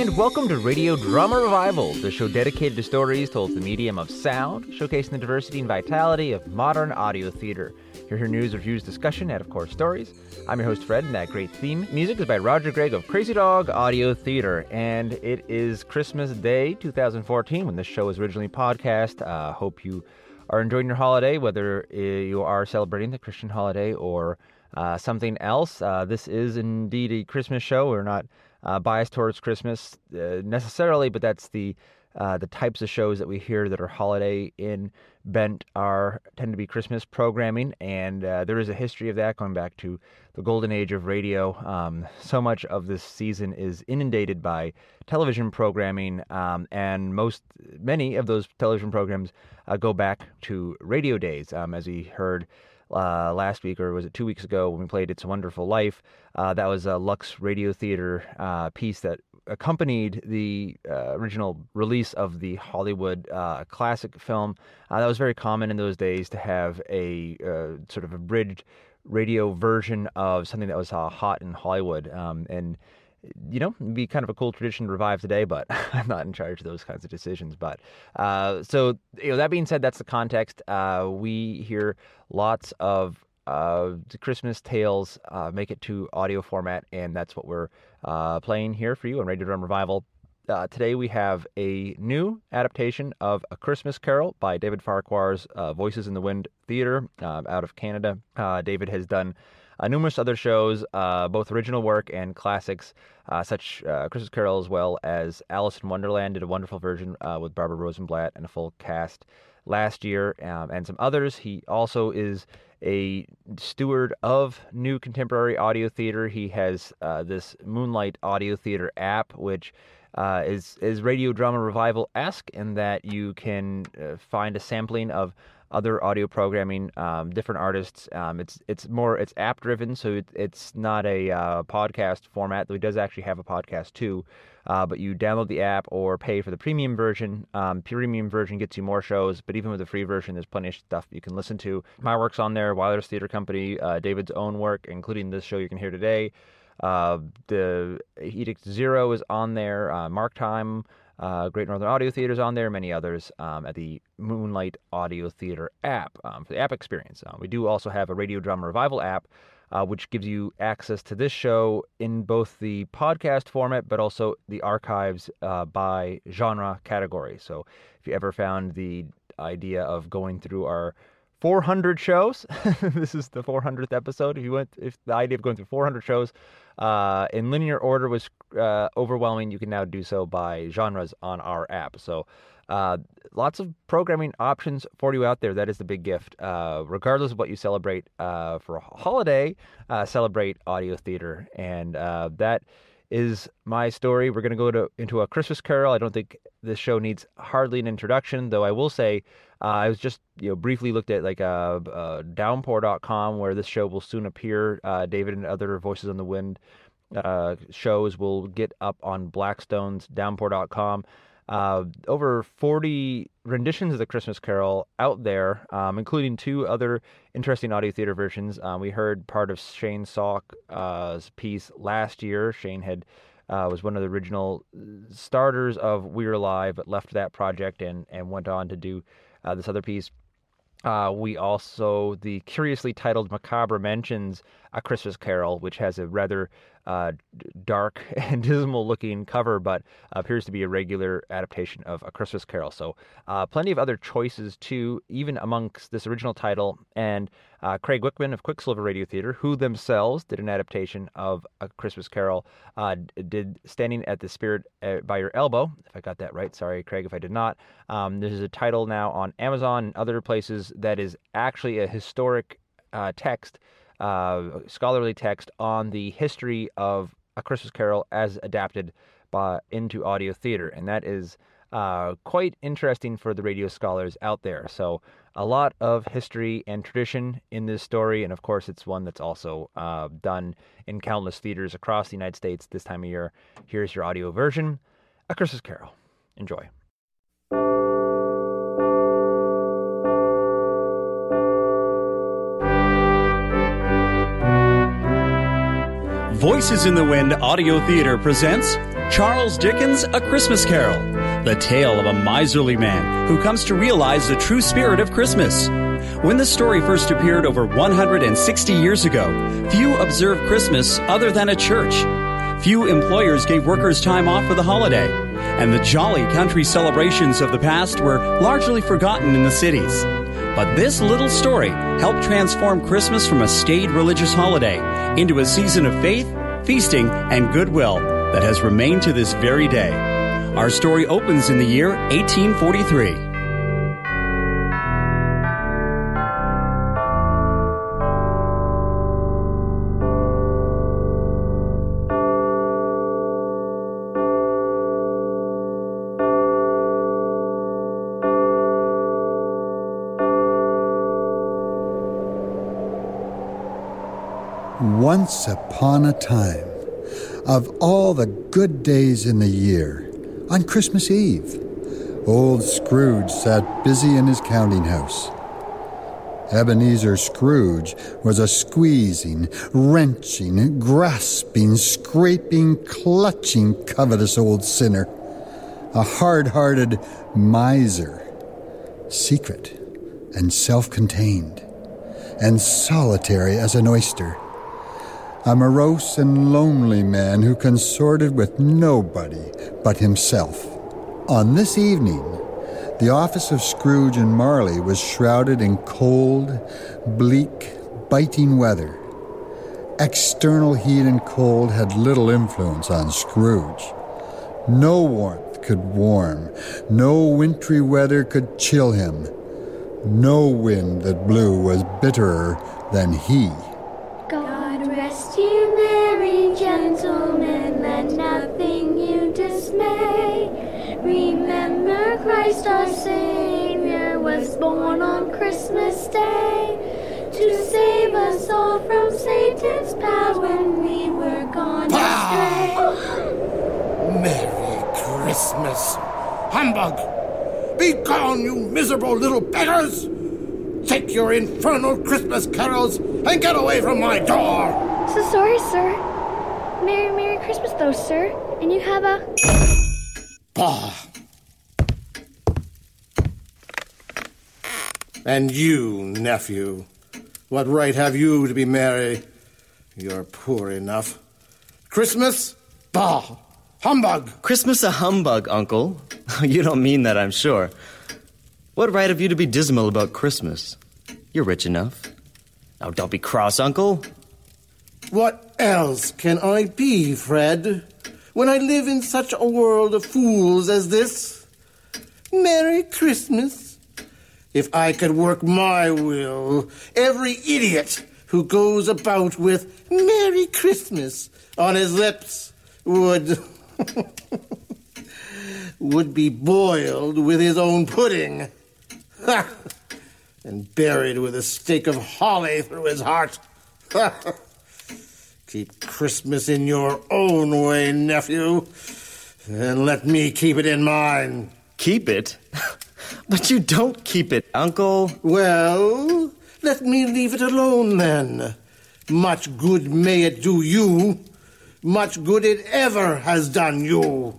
And welcome to Radio Drama Revival, the show dedicated to stories told through the medium of sound, showcasing the diversity and vitality of modern audio theater. You'll hear news, reviews, discussion, and of course stories. I'm your host Fred, and that great theme music is by Roger Gregg of Crazy Dog Audio Theater. And it is Christmas Day 2014 when this show was originally podcast. Uh, hope you are enjoying your holiday, whether you are celebrating the Christian holiday or uh, something else. Uh, this is indeed a Christmas show. We're not uh, biased towards Christmas uh, necessarily, but that's the uh, the types of shows that we hear that are holiday in bent are tend to be Christmas programming, and uh, there is a history of that going back to the golden age of radio. Um, so much of this season is inundated by television programming, um, and most many of those television programs uh, go back to radio days, um, as we heard uh, last week, or was it two weeks ago when we played It's a Wonderful Life? Uh, that was a Lux Radio Theater uh, piece that accompanied the uh, original release of the Hollywood uh, classic film. Uh, that was very common in those days to have a sort of abridged radio version of something that was hot in Hollywood. Um, and you know, be kind of a cool tradition to revive today, but I'm not in charge of those kinds of decisions. But uh, so, you know, that being said, that's the context. Uh, we hear lots of uh, Christmas tales uh, make it to audio format, and that's what we're uh, playing here for you on Radio Drama Revival. Uh, today we have a new adaptation of A Christmas Carol by David Farquhar's Voices in the Wind Theater out of Canada. David has done numerous other shows, uh, both original work and classics, uh, such uh, Christmas Carol as well as Alice in Wonderland did a wonderful version uh, with Barbara Rosenblat and a full cast last year, um, and some others. He also is a steward of new contemporary audio theater. He has uh, this Moonlight Audio Theater app, which uh, is is radio drama revival esque in that you can uh, find a sampling of other audio programming, um, different artists. Um, it's it's more it's app driven, so it, it's not a uh, podcast format. Though it does actually have a podcast too. Uh, but you download the app or pay for the premium version. Um, premium version gets you more shows, but even with the free version, there's plenty of stuff you can listen to. My work's on there, Wilder's Theater Company, uh, David's own work, including this show you can hear today. Uh, the Edict Zero is on there. Uh, Mark Time, uh, Great Northern Audio Theaters on there, many others um, at the Moonlight Audio Theater app um, for the app experience. Uh, we do also have a Radio Drama Revival app, uh, which gives you access to this show in both the podcast format, but also the archives uh, by genre category. So if you ever found the idea of going through our 400 shows. this is the 400th episode. If you went, if the idea of going through 400 shows uh, in linear order was uh, overwhelming, you can now do so by genres on our app. So, uh, lots of programming options for you out there. That is the big gift. Uh, regardless of what you celebrate uh, for a holiday, uh, celebrate audio theater, and that is my story. We're going to go to into a Christmas Carol. I don't think this show needs hardly an introduction, though. I will say uh, I was just you know briefly looked at like uh, uh, Downpour.com where this show will soon appear. Uh, David and other Voices on the Wind uh, shows will get up on Blackstone's Downpour.com. Uh, over 40 renditions of the Christmas Carol out there, um, including two other interesting audio theater versions. Um, we heard part of Shane Salk's piece last year. Shane had uh, was one of the original starters of We're Alive, but left that project and and went on to do uh, this other piece. Uh, we also the curiously titled Macabre mentions a Christmas Carol, which has a rather uh, dark and dismal looking cover, but appears to be a regular adaptation of A Christmas Carol. So, uh, plenty of other choices too, even amongst this original title. And uh, Craig Wichman of Quicksilver Radio Theater, who themselves did an adaptation of A Christmas Carol, uh, did Standing at the Spirit uh, by Your Elbow, if I got that right. Sorry, Craig, if I did not. Um, there's a title now on Amazon and other places that is actually a historic uh, text uh, scholarly text on the history of A Christmas Carol as adapted by, into audio theater. And that is uh, quite interesting for the radio scholars out there. So, a lot of history and tradition in this story. And of course, it's one that's also uh, done in countless theaters across the United States this time of year. Here's your audio version A Christmas Carol. Enjoy. Voices in the Wind Audio Theater presents Charles Dickens' A Christmas Carol, the tale of a miserly man who comes to realize the true spirit of Christmas. When the story first appeared over 160 years ago, few observed Christmas other than at church. Few employers gave workers time off for the holiday, and the jolly country celebrations of the past were largely forgotten in the cities. But this little story helped transform Christmas from a staid religious holiday into a season of faith, feasting, and goodwill that has remained to this very day. Our story opens in the year 1843. Once upon a time, of all the good days in the year, on Christmas Eve, old Scrooge sat busy in his counting house. Ebenezer Scrooge was a squeezing, wrenching, grasping, scraping, clutching, covetous old sinner, a hard hearted miser, secret and self contained, and solitary as an oyster a morose and lonely man who consorted with nobody but himself. On this evening, the office of Scrooge and Marley was shrouded in cold, bleak, biting weather. External heat and cold had little influence on Scrooge. No warmth could warm, no wintry weather could chill him. No wind that blew was bitterer than he. Humbug! Be gone, you miserable little beggars! Take your infernal Christmas carols and get away from my door! So sorry, sir. Merry, Merry Christmas, though, sir. And you have a. Bah! And you, nephew, what right have you to be merry? You're poor enough. Christmas? Bah! Humbug! Christmas a humbug, Uncle. you don't mean that, I'm sure. What right have you to be dismal about Christmas? You're rich enough. Now, don't be cross, Uncle. What else can I be, Fred, when I live in such a world of fools as this? Merry Christmas. If I could work my will, every idiot who goes about with Merry Christmas on his lips would. would be boiled with his own pudding. and buried with a stake of holly through his heart. Keep Christmas in your own way, nephew, and let me keep it in mine. Keep it? but you don't keep it, Uncle. Well, let me leave it alone then. Much good may it do you. Much good it ever has done you.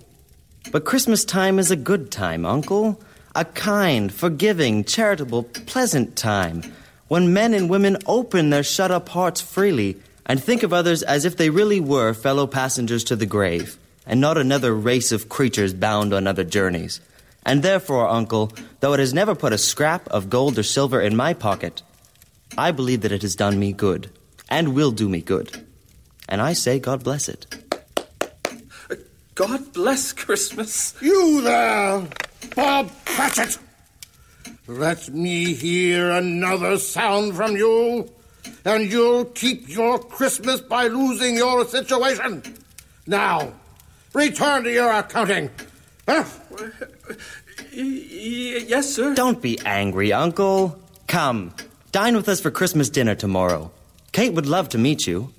But Christmas time is a good time, Uncle. A kind, forgiving, charitable, pleasant time when men and women open their shut up hearts freely and think of others as if they really were fellow passengers to the grave, and not another race of creatures bound on other journeys. And therefore, uncle, though it has never put a scrap of gold or silver in my pocket, I believe that it has done me good, and will do me good. And I say, God bless it. God bless Christmas. You there, Bob Cratchit! Let me hear another sound from you, and you'll keep your Christmas by losing your situation. Now, return to your accounting. Huh? yes, sir. Don't be angry, Uncle. Come, dine with us for Christmas dinner tomorrow. Kate would love to meet you.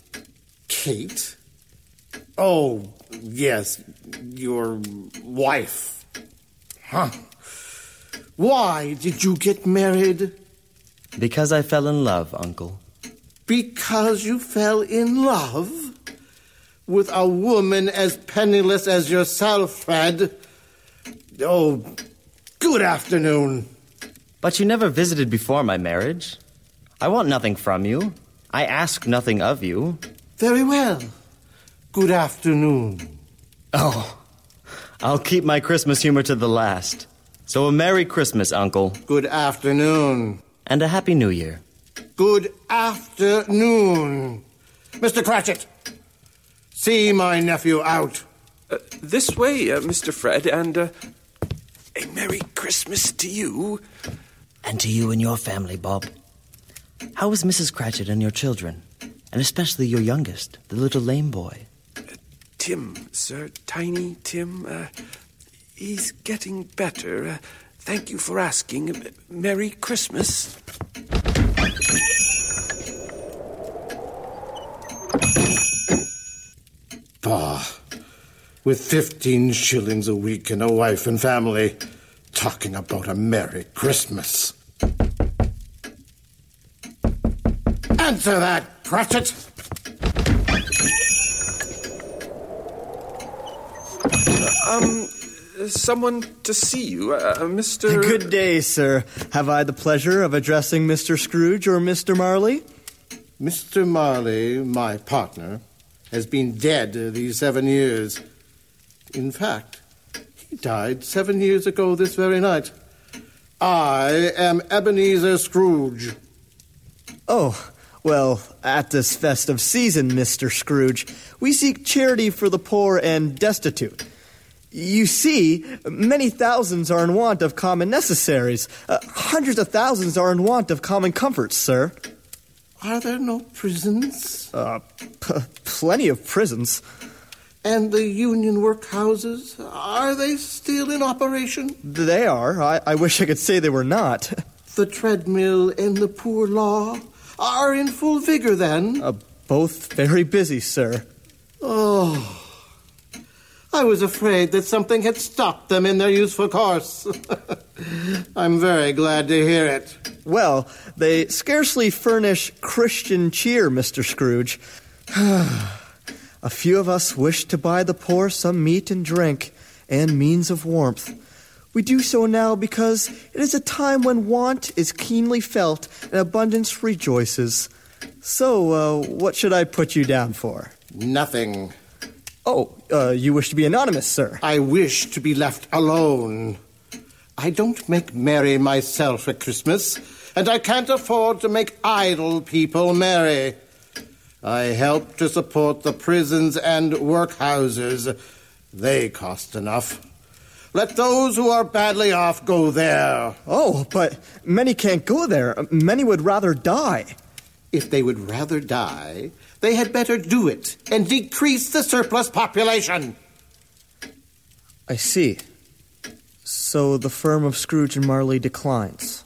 Kate? Oh, yes, your wife. Huh. Why did you get married? Because I fell in love, Uncle. Because you fell in love? With a woman as penniless as yourself, Fred? Oh, good afternoon. But you never visited before my marriage. I want nothing from you. I ask nothing of you. Very well. Good afternoon. Oh, I'll keep my Christmas humor to the last. So a Merry Christmas, Uncle. Good afternoon. And a Happy New Year. Good afternoon. Mr. Cratchit, see my nephew out. Uh, this way, uh, Mr. Fred, and uh, a Merry Christmas to you. And to you and your family, Bob. How is Mrs. Cratchit and your children? And especially your youngest, the little lame boy? Tim, sir, Tiny Tim. Uh, he's getting better. Uh, thank you for asking. Merry Christmas. Bah. With 15 shillings a week and a wife and family, talking about a Merry Christmas. Answer that, Cratchit! Um, someone to see you, uh, Mr. Good day, sir. Have I the pleasure of addressing Mr. Scrooge or Mr. Marley? Mr. Marley, my partner, has been dead these seven years. In fact, he died seven years ago this very night. I am Ebenezer Scrooge. Oh, well, at this festive season, Mr. Scrooge, we seek charity for the poor and destitute. You see, many thousands are in want of common necessaries. Uh, hundreds of thousands are in want of common comforts, sir. Are there no prisons? Uh, p- plenty of prisons. And the union workhouses, are they still in operation? They are. I, I wish I could say they were not. The treadmill and the poor law are in full vigor then? Uh, both very busy, sir. Oh. I was afraid that something had stopped them in their useful course. I'm very glad to hear it. Well, they scarcely furnish Christian cheer, Mr. Scrooge. A few of us wish to buy the poor some meat and drink and means of warmth. We do so now because it is a time when want is keenly felt and abundance rejoices. So, uh, what should I put you down for? Nothing. Oh, uh, you wish to be anonymous, sir? I wish to be left alone. I don't make merry myself at Christmas, and I can't afford to make idle people merry. I help to support the prisons and workhouses. They cost enough. Let those who are badly off go there. Oh, but many can't go there. Many would rather die. If they would rather die, they had better do it and decrease the surplus population. I see. So the firm of Scrooge and Marley declines.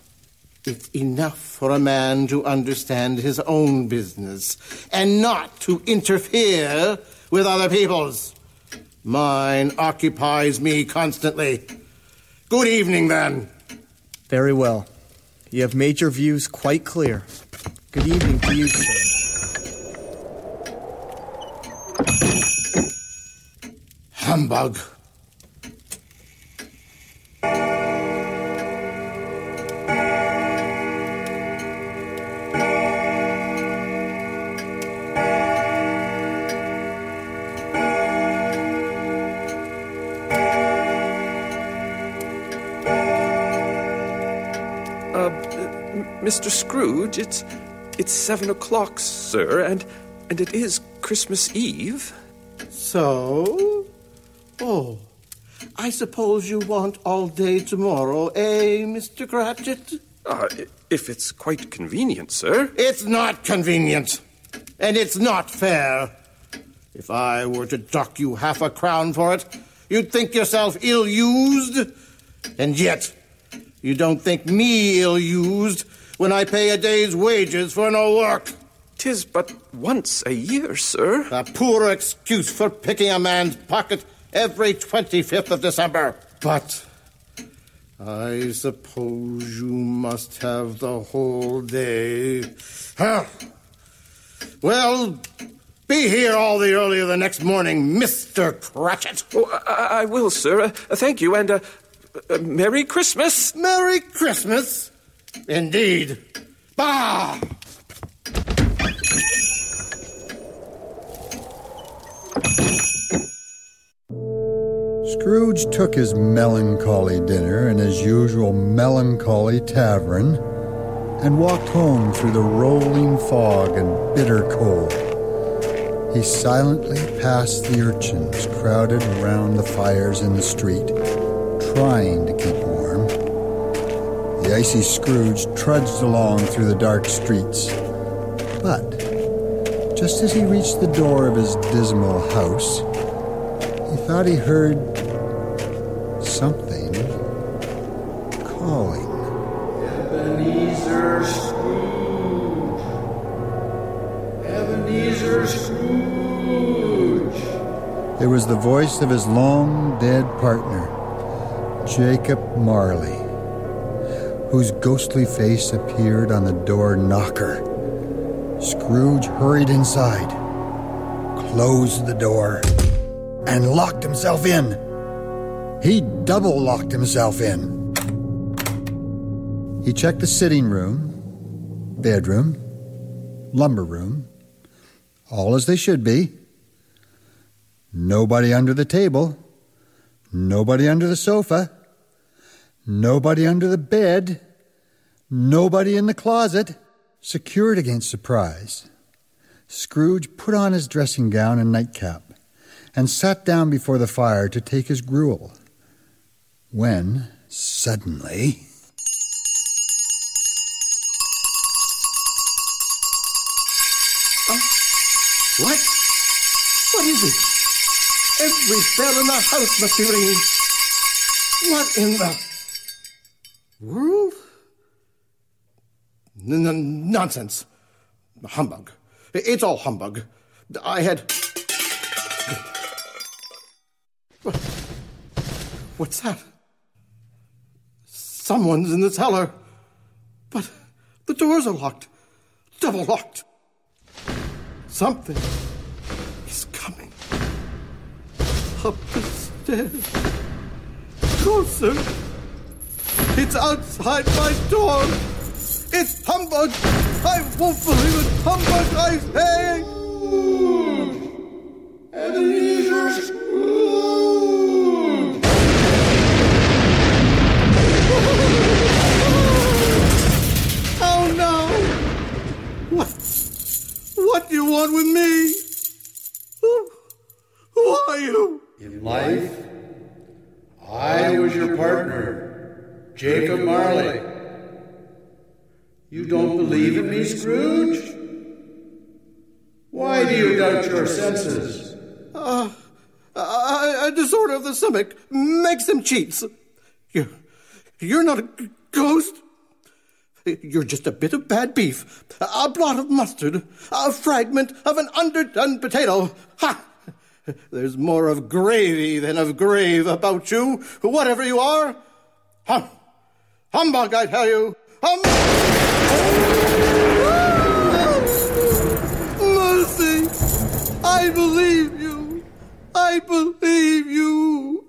It's enough for a man to understand his own business and not to interfere with other people's. Mine occupies me constantly. Good evening, then. Very well. You have made your views quite clear. Good evening to you, sir. Humbug. Mr. Scrooge, it's it's seven o'clock, sir, and and it is Christmas Eve. So? Oh, I suppose you want all day tomorrow, eh, Mr. Cratchit? Uh, if it's quite convenient, sir. It's not convenient, and it's not fair. If I were to dock you half a crown for it, you'd think yourself ill used. And yet, you don't think me ill used when I pay a day's wages for no work. Tis but once a year, sir. A poor excuse for picking a man's pocket every 25th of December. But I suppose you must have the whole day. Huh? Well, be here all the earlier the next morning, Mr. Cratchit. Oh, I, I will, sir. Uh, thank you, and uh, uh, Merry Christmas. Merry Christmas. Indeed. Bah! Scrooge took his melancholy dinner in his usual melancholy tavern and walked home through the rolling fog and bitter cold. He silently passed the urchins crowded around the fires in the street, trying to keep. The icy Scrooge trudged along through the dark streets. But just as he reached the door of his dismal house, he thought he heard something calling. Ebenezer Scrooge. Ebenezer Scrooge. It was the voice of his long dead partner, Jacob Marley, whose ghostly face appeared on the door knocker. Scrooge hurried inside, closed the door, and locked himself in. He double locked himself in. He checked the sitting room, bedroom, lumber room, all as they should be. Nobody under the table, nobody under the sofa, nobody under the bed, nobody in the closet, secured against surprise. Scrooge put on his dressing gown and nightcap and sat down before the fire to take his gruel. When, suddenly, oh, What? What is it? Every bell in the house must be ringing. What in the world? N- nonsense. Humbug. It's all humbug. I had. What- What's that? Someone's in the cellar. But the doors are locked. Double locked. Something is coming. Up the stairs. Closer. It's outside my door. It's humbug. I won't believe it. Humbug, I say. Ebenezer Scrooge. Oh no! What? What do you want with me? Who, who are you? In life, I was your partner, Jacob Marley. You don't believe in me, Scrooge? Why do you doubt your senses? Uh, a, a disorder of the stomach makes them cheats. You're, you're not a ghost. You're just a bit of bad beef, a blot of mustard, a fragment of an underdone potato. Ha! There's more of gravy than of grave about you, whatever you are. Hum, humbug, I tell you. Hum. Mercy! I believe you. I believe you.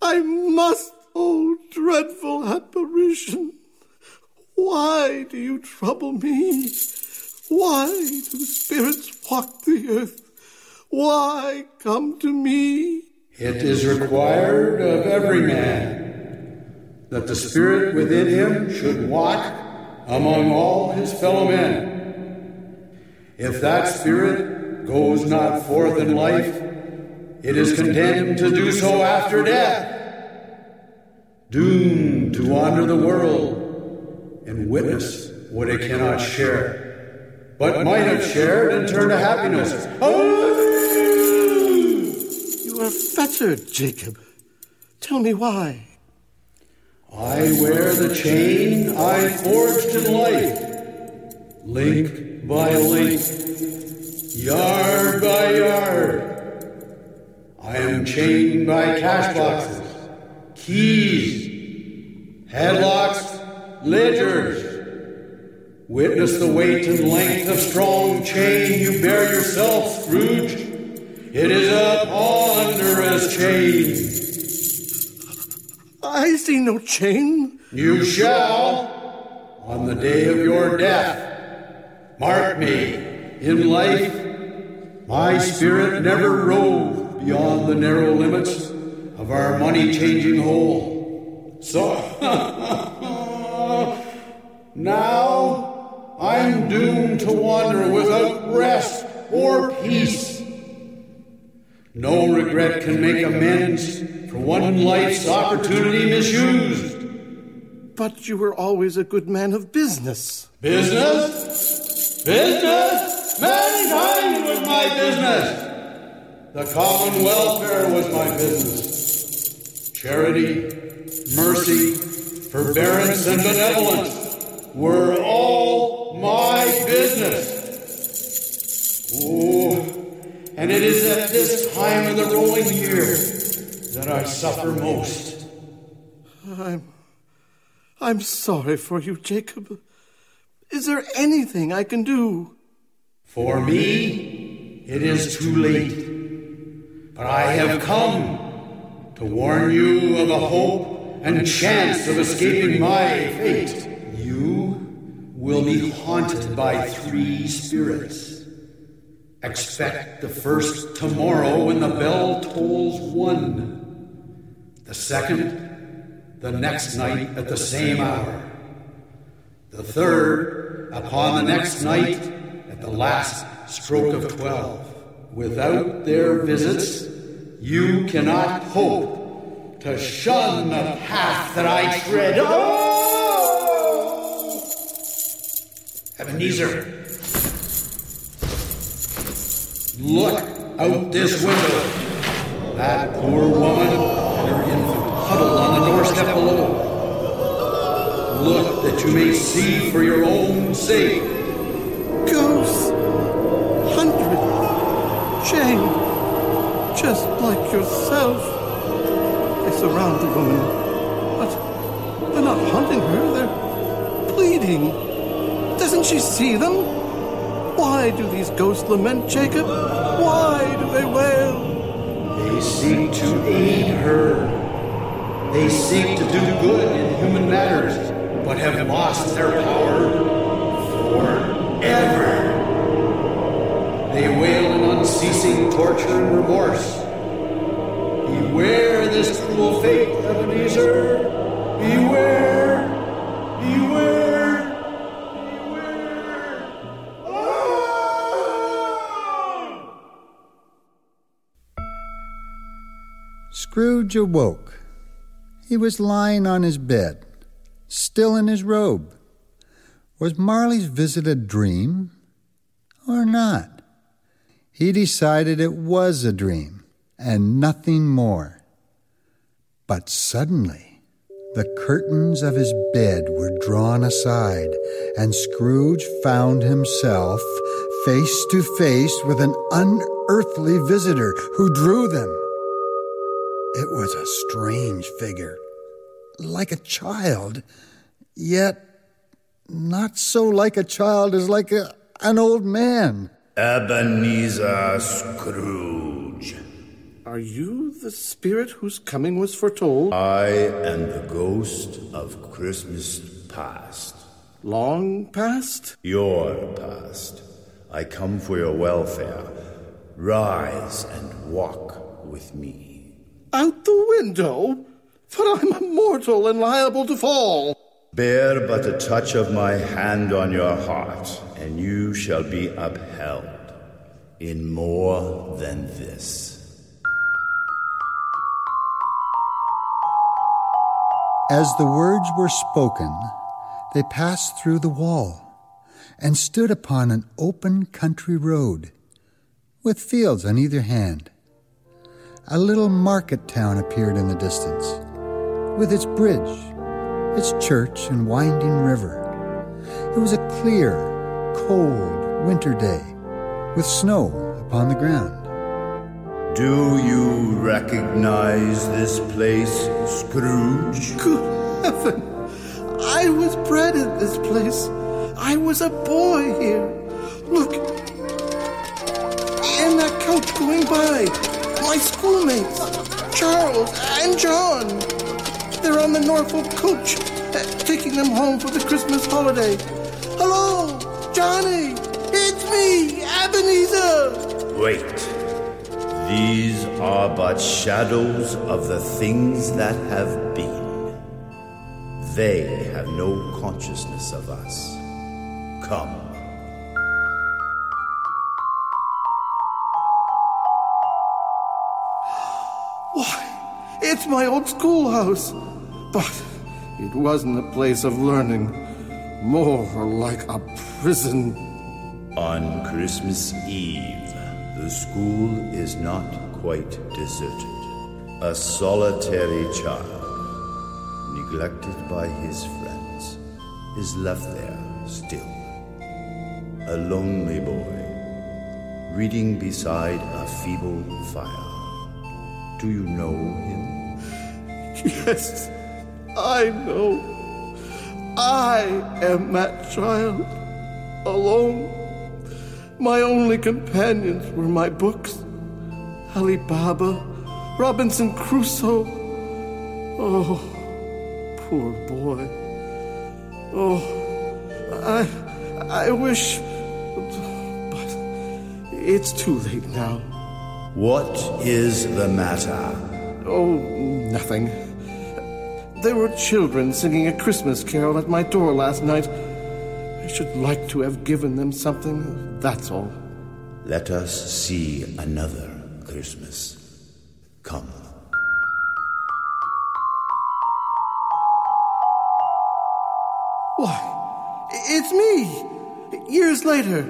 I must, oh dreadful apparition. Why do you trouble me? Why do spirits walk the earth? Why come to me? It is required of every man that the spirit within him should walk among all his fellow men. If that spirit goes not forth in life, it is condemned to do so after death, doomed to wander the world and witness what it cannot share, but might have shared and turned to happiness. Oh! You are fettered, Jacob. Tell me why. I wear the chain I forged in life, link by link, yard by yard. I am chained by cash boxes, keys, headlocks, ledgers. Witness the weight and length of strong chain you bear yourself, Scrooge. It is a ponderous chain. I see no chain. You shall, on the day of your death. Mark me, in life, my spirit never roved beyond the narrow limits of our money changing hole. So, now I'm doomed to wander without rest or peace. No regret can make amends for one life's opportunity misused. But you were always a good man of business. Business? Business? Mankind was my business. The common welfare was my business. Charity, mercy, forbearance, and benevolence were all my business. Oh, and it is at this time in the rolling year that I suffer most. I'm. I'm sorry for you, Jacob. Is there anything I can do? For me, it is too late. But I have come to warn you of a hope and chance of escaping my fate. You will be haunted by three spirits. Expect the first tomorrow when the bell tolls one. The second, the next night at the same hour. The third, upon the next night at the last stroke of twelve. Without their visits, you cannot hope to shun the path that I tread. Oh! Ebenezer, look out this window. That poor woman and her infant huddled on the doorstep below. Look that you may see for your own sake. Ghosts! Hundred! Jane! Just like yourself. They surround the woman. But they're not hunting her, they're pleading. Doesn't she see them? Why do these ghosts lament, Jacob? Why do they wail? They seek to aid her. They seek to do good in human matters, but have lost their power forever. They wail in unceasing torture and remorse. Beware this cruel fate, Ebenezer. Beware! Beware. Beware. Scrooge awoke. He was lying on his bed, still in his robe. Was Marley's visit a dream or not? He decided it was a dream and nothing more. But suddenly, the curtains of his bed were drawn aside, and Scrooge found himself face to face with an unearthly visitor who drew them. It was a strange figure, like a child, yet not so like a child as like a, an old man. Ebenezer Scrooge. Are you the spirit whose coming was foretold? I am the ghost of Christmas past. Long past? Your past. I come for your welfare. Rise and walk with me. Out the window? But I'm a mortal and liable to fall. Bear but a touch of my hand on your heart, and you shall be upheld in more than this. As the words were spoken, they passed through the wall and stood upon an open country road with fields on either hand. A little market town appeared in the distance, with its bridge, its church, and winding river. It was a clear, cold winter day, with snow upon the ground. Do you recognize this place, Scrooge? Good heaven! I was bred in this place. I was a boy here. Look, and that coach going by. My schoolmates, Charles and John. They're on the Norfolk coach, uh, taking them home for the Christmas holiday. Hello, Johnny. It's me, Ebenezer. Wait. These are but shadows of the things that have been. They have no consciousness of us. Come. Why, it's my old schoolhouse. But it wasn't a place of learning, more like a prison. On Christmas Eve, the school is not quite deserted. A solitary child, neglected by his friends, is left there still. A lonely boy, reading beside a feeble fire. Do you know him? Yes, I know. I am that child, alone. My only companions were my books Ali Baba, Robinson Crusoe. Oh, poor boy. Oh, I, I wish. But it's too late now. What is the matter? Oh, nothing. There were children singing a Christmas carol at my door last night. I should like to have given them something, that's all. Let us see another Christmas. Come. Why, it's me! Years later,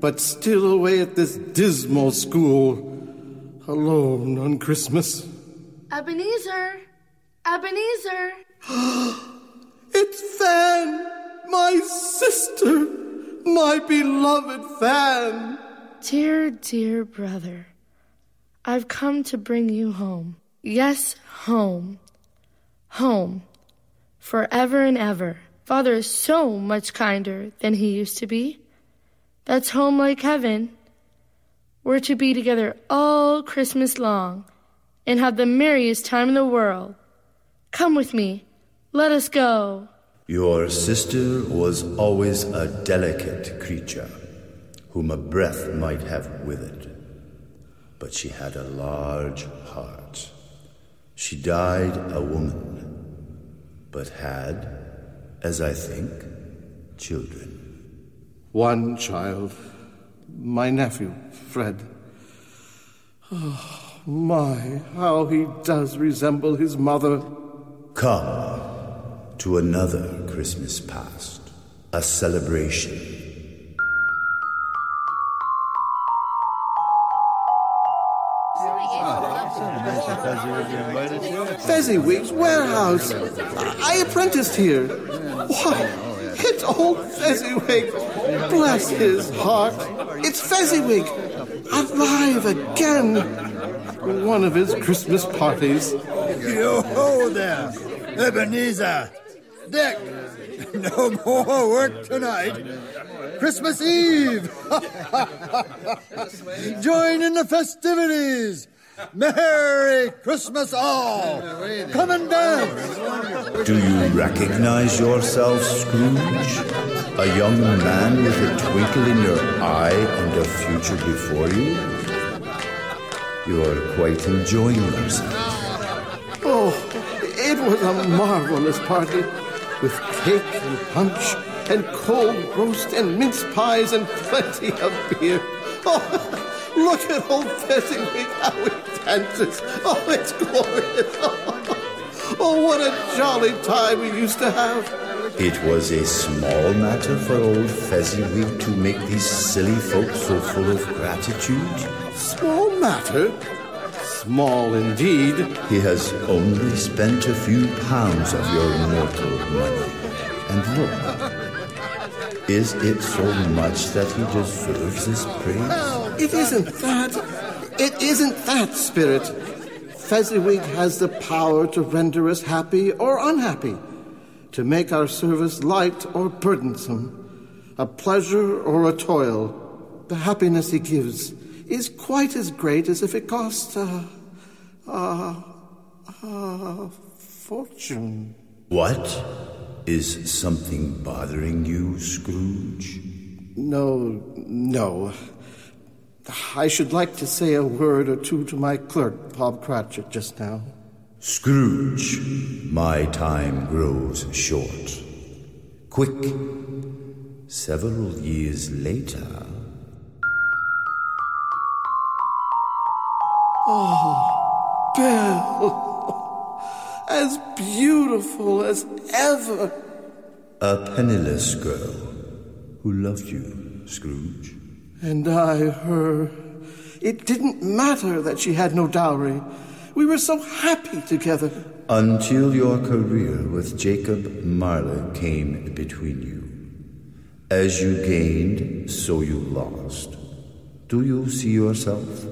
but still away at this dismal school, alone on Christmas. Ebenezer! Ebenezer! It's Fan! My sister! My beloved Fan! Dear, dear brother, I've come to bring you home. Yes, home. Home. Forever and ever. Father is so much kinder than he used to be. That's home like heaven. We're to be together all Christmas long and have the merriest time in the world. Come with me. Let us go. Your sister was always a delicate creature, whom a breath might have withered. But she had a large heart. She died a woman, but had, as I think, children. One child, my nephew, Fred. Oh, my, how he does resemble his mother. Come to another Christmas past, a celebration. Fezziwig's warehouse. I apprenticed here. Why, it's old Fezziwig. Bless his heart. It's Fezziwig. Alive again. One of his Christmas parties. Yo there, Ebenezer. Dick, no more work tonight. Christmas Eve. Join in the festivities. Merry Christmas all. Come and dance. Do you recognize yourself, Scrooge? A young man with a twinkle in your eye and a future before you? You're quite enjoying yourself. Oh, it was a marvelous party. with cake and punch and cold roast and mince pies and plenty of beer. Oh, look at old Fezziwig, how he dances. Oh, it's glorious. Oh, what a jolly time we used to have. It was a small matter for old Fezziwig to make these silly folks so full of gratitude. Small matter? Small indeed. He has only spent a few pounds of your mortal money. And look, is it so much that he deserves this praise? It isn't that. It isn't that, Spirit. Fezziwig has the power to render us happy or unhappy, to make our service light or burdensome, a pleasure or a toil. The happiness he gives is quite as great as if it cost a, a, a fortune. What? Is something bothering you, Scrooge? No, no. I should like to say a word or two to my clerk, Bob Cratchit, just now. Scrooge, my time grows short. Quick. Several years later. Oh, Belle! As beautiful as ever. A penniless girl who loved you, Scrooge. And I her. It didn't matter that she had no dowry. We were so happy together. Until your career with Jacob Marley came between you. As you gained, so you lost. Do you see yourself?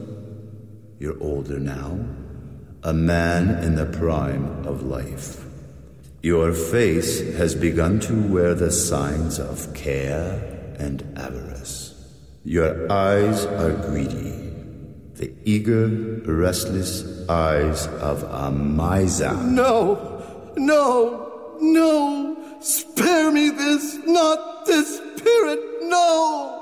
You're older now, a man in the prime of life. Your face has begun to wear the signs of care and avarice. Your eyes are greedy, the eager, restless eyes of a miser. No, no, no! Spare me this, not this spirit, no!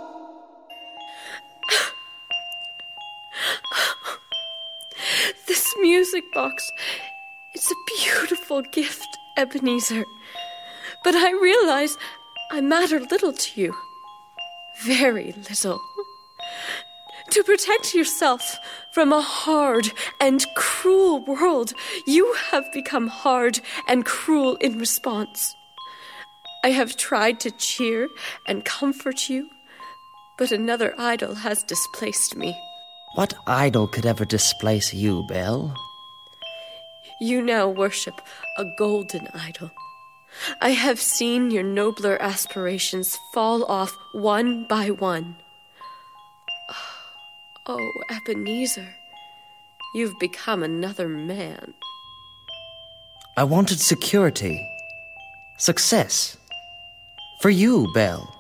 Music box. It's a beautiful gift, Ebenezer. But I realize I matter little to you. Very little. To protect yourself from a hard and cruel world, you have become hard and cruel in response. I have tried to cheer and comfort you, but another idol has displaced me. What idol could ever displace you, Belle? You now worship a golden idol. I have seen your nobler aspirations fall off one by one. Oh, oh Ebenezer, you've become another man. I wanted security, success. For you, Belle.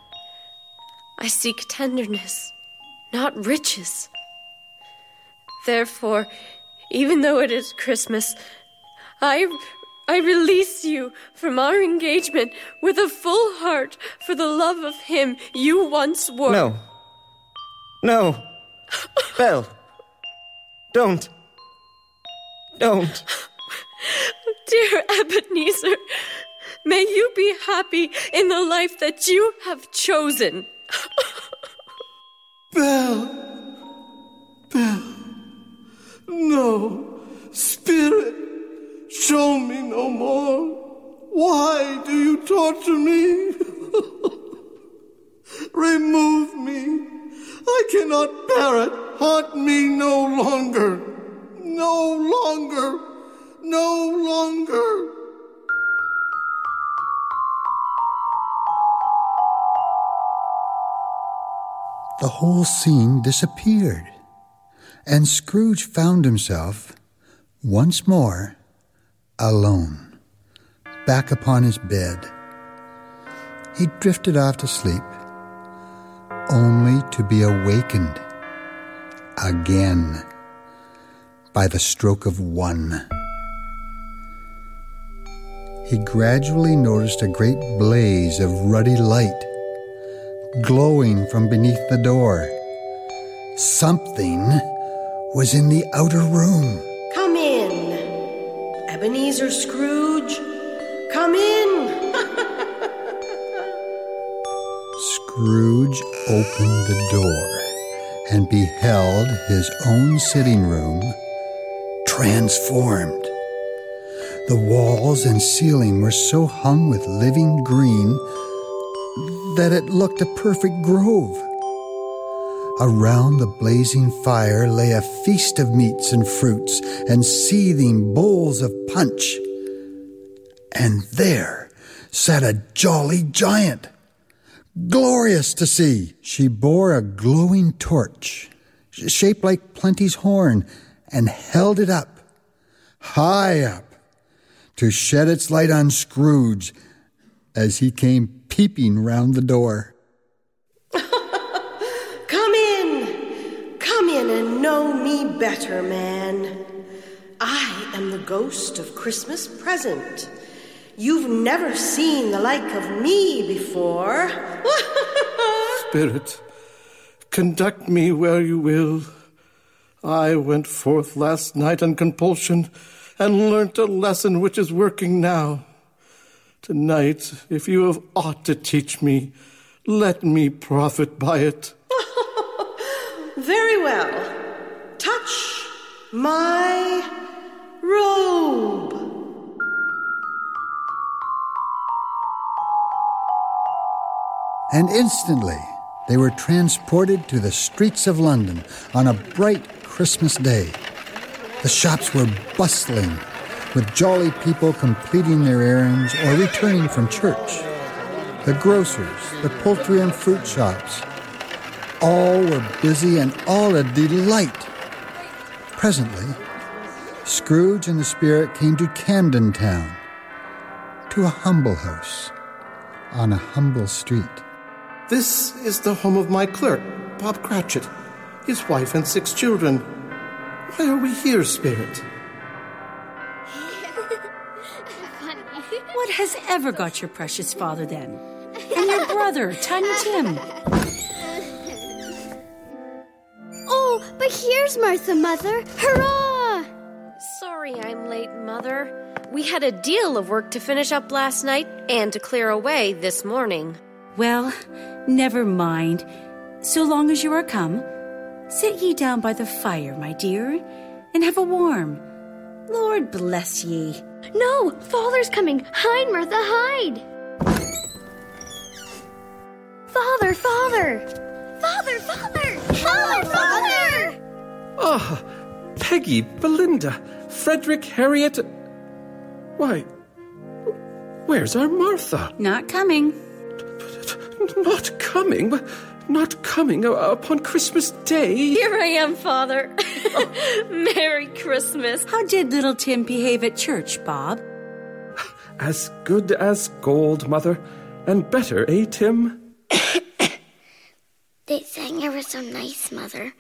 I seek tenderness, not riches. Therefore, even though it is Christmas, I I release you from our engagement with a full heart for the love of him you once were. No. No. Belle. Don't. Don't. Dear Ebenezer, may you be happy in the life that you have chosen. Belle. No. Spirit. Show me no more. Why do you torture me? Remove me. I cannot bear it. Haunt me no longer. No longer. No longer. The whole scene disappeared, and Scrooge found himself once more alone, back upon his bed. He drifted off to sleep, only to be awakened again by the stroke of one. He gradually noticed a great blaze of ruddy light glowing from beneath the door. Something was in the outer room. Come in, Ebenezer Scrooge. Come in. Scrooge opened the door and beheld his own sitting room transformed. The walls and ceiling were so hung with living green that it looked a perfect grove. Around the blazing fire lay a feast of meats and fruits and seething bowls of punch. And there sat a jolly giant, glorious to see. She bore a glowing torch, shaped like Plenty's horn, and held it up, high up, to shed its light on Scrooge as he came peeping round the door. Come in! Come in and know me better, man. I am the ghost of Christmas present. You've never seen the like of me before. Spirit, conduct me where you will. I went forth last night on compulsion and learnt a lesson which is working now. Tonight, if you have aught to teach me, let me profit by it. Very well. Touch my robe. And instantly they were transported to the streets of London on a bright Christmas day. The shops were bustling, with jolly people completing their errands or returning from church. The grocers, the poultry and fruit shops, all were busy and all a delight. Presently, Scrooge and the spirit came to Camden Town, to a humble house on a humble street. This is the home of my clerk, Bob Cratchit, his wife and six children. Why are we here, Spirit? What has ever got your precious father then? And your brother, Tiny Tim? Oh, but here's Martha, Mother. Hurrah! Sorry I'm late, Mother. We had a deal of work to finish up last night and to clear away this morning. Well, never mind. So long as you are come, sit ye down by the fire, my dear, and have a warm. Lord bless ye. No, Father's coming. Hide, Martha, hide. Father, Father! Father, Father! Father, Father! Ah, Peggy, Belinda, Frederick, Harriet. Why, where's our Martha? Not coming. Not coming? But Not coming upon Christmas Day? Here I am, Father. Merry Christmas. How did little Tim behave at church, Bob? As good as gold, Mother. And better, eh, Tim? They sang ever so nice, Mother.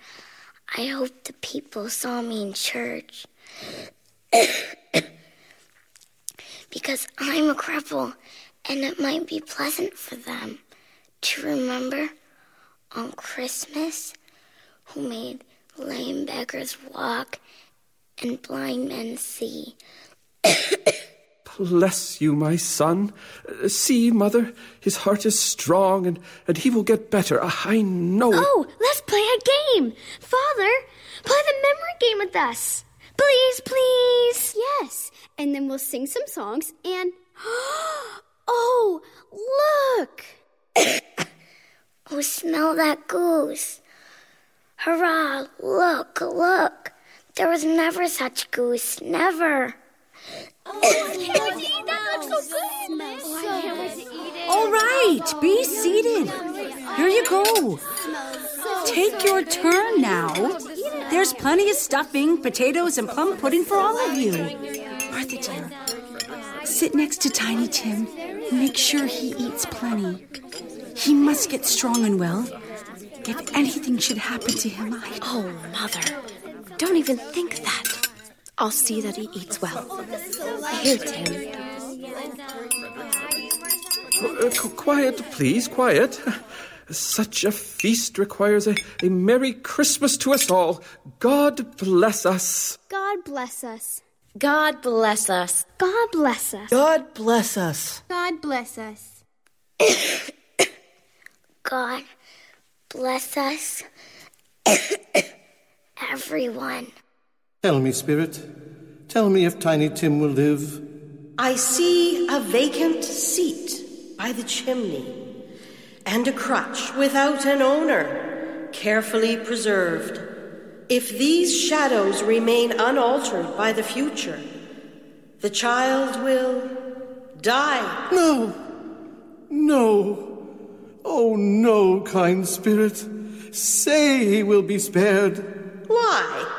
I hope the people saw me in church. because I'm a cripple, and it might be pleasant for them to remember on Christmas who made lame beggars walk and blind men see. Bless you, my son. See, Mother, his heart is strong, and, and he will get better. Ah, I know it. Oh, let's play a game. Father, play the memory game with us. Please, please. Yes, and then we'll sing some songs and. Oh, look! Oh, smell that goose. Hurrah, look, look. There was never such goose, never. All right, be seated. Here you go. Take your turn now. There's plenty of stuffing, potatoes, and plum pudding for all of you. Martha, dear, sit next to Tiny Tim make sure he eats plenty. He must get strong and well. If anything should happen to him, I. Oh, Mother, don't even think that. I'll see that he eats well. Here, Tim. Uh, quiet, please, quiet. Such a feast requires a, a Merry Christmas to us all. God bless us. God bless us. God bless us. God bless us. God bless us. God bless us. God bless us, everyone. Tell me, Spirit. Tell me if Tiny Tim will live. I see a vacant seat by the chimney and a crutch without an owner, carefully preserved. If these shadows remain unaltered by the future, the child will die. No, no. Oh, no, kind spirit. Say he will be spared. Why?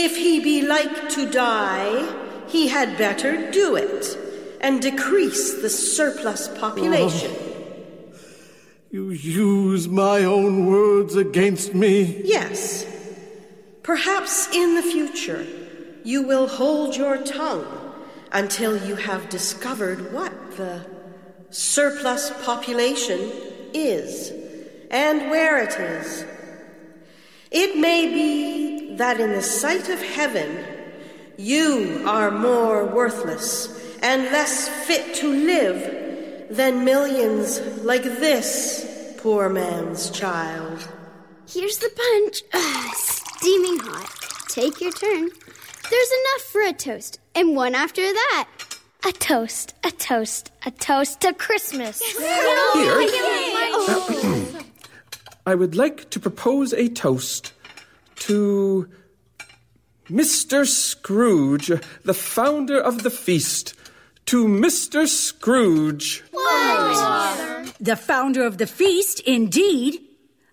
If he be like to die, he had better do it and decrease the surplus population. Oh, you use my own words against me. Yes. Perhaps in the future you will hold your tongue until you have discovered what the surplus population is and where it is. It may be that in the sight of heaven you are more worthless and less fit to live than millions like this poor man's child. Here's the punch. Ugh, steaming hot. Take your turn. There's enough for a toast, and one after that. A toast, a toast, a toast to Christmas. Here. Uh, I would like to propose a toast to Mr. Scrooge, the founder of the feast. To Mr. Scrooge. What? The founder of the feast, indeed.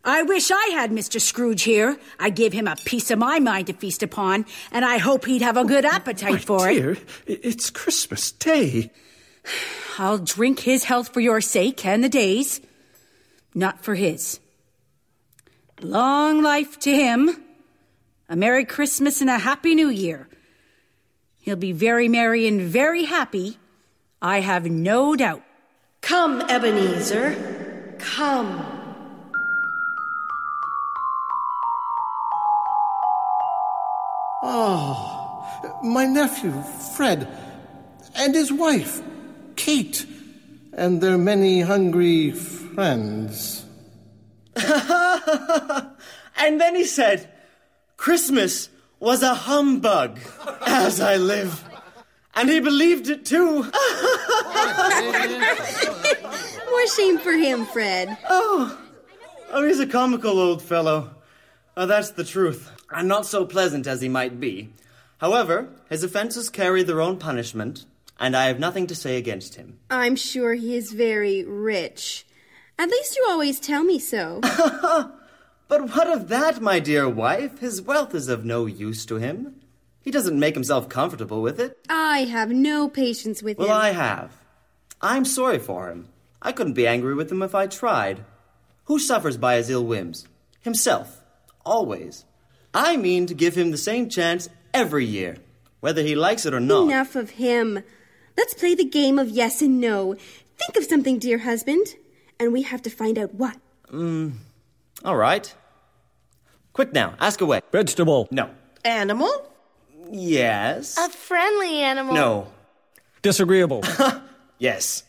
I wish I had Mr. Scrooge here. I'd give him a piece of my mind to feast upon, and I hope he'd have a good appetite My for dear, it. it's Christmas Day. I'll drink his health for your sake and the day's, not for his. Long life to him. A Merry Christmas and a Happy New Year. He'll be very merry and very happy, I have no doubt. Come, Ebenezer. Come. Oh, my nephew, Fred, and his wife, Kate, and their many hungry friends. and then he said, Christmas was a humbug, as I live. And he believed it too. More shame for him, Fred. Oh, oh, he's a comical old fellow. Oh, that's the truth. And not so pleasant as he might be. However, his offenses carry their own punishment, and I have nothing to say against him. I'm sure he is very rich. At least you always tell me so. But what of that, my dear wife? His wealth is of no use to him. He doesn't make himself comfortable with it. I have no patience with Well, him. I have. I'm sorry for him. I couldn't be angry with him if I tried. Who suffers by his ill whims? Himself. Always. I mean to give him the same chance every year, whether he likes it or not. Enough of him. Let's play the game of yes and no. Think of something, dear husband, and we have to find out what. Mm, all right. Quick now, ask away. Vegetable. No. Animal? Yes. A friendly animal. No. Disagreeable. Yes.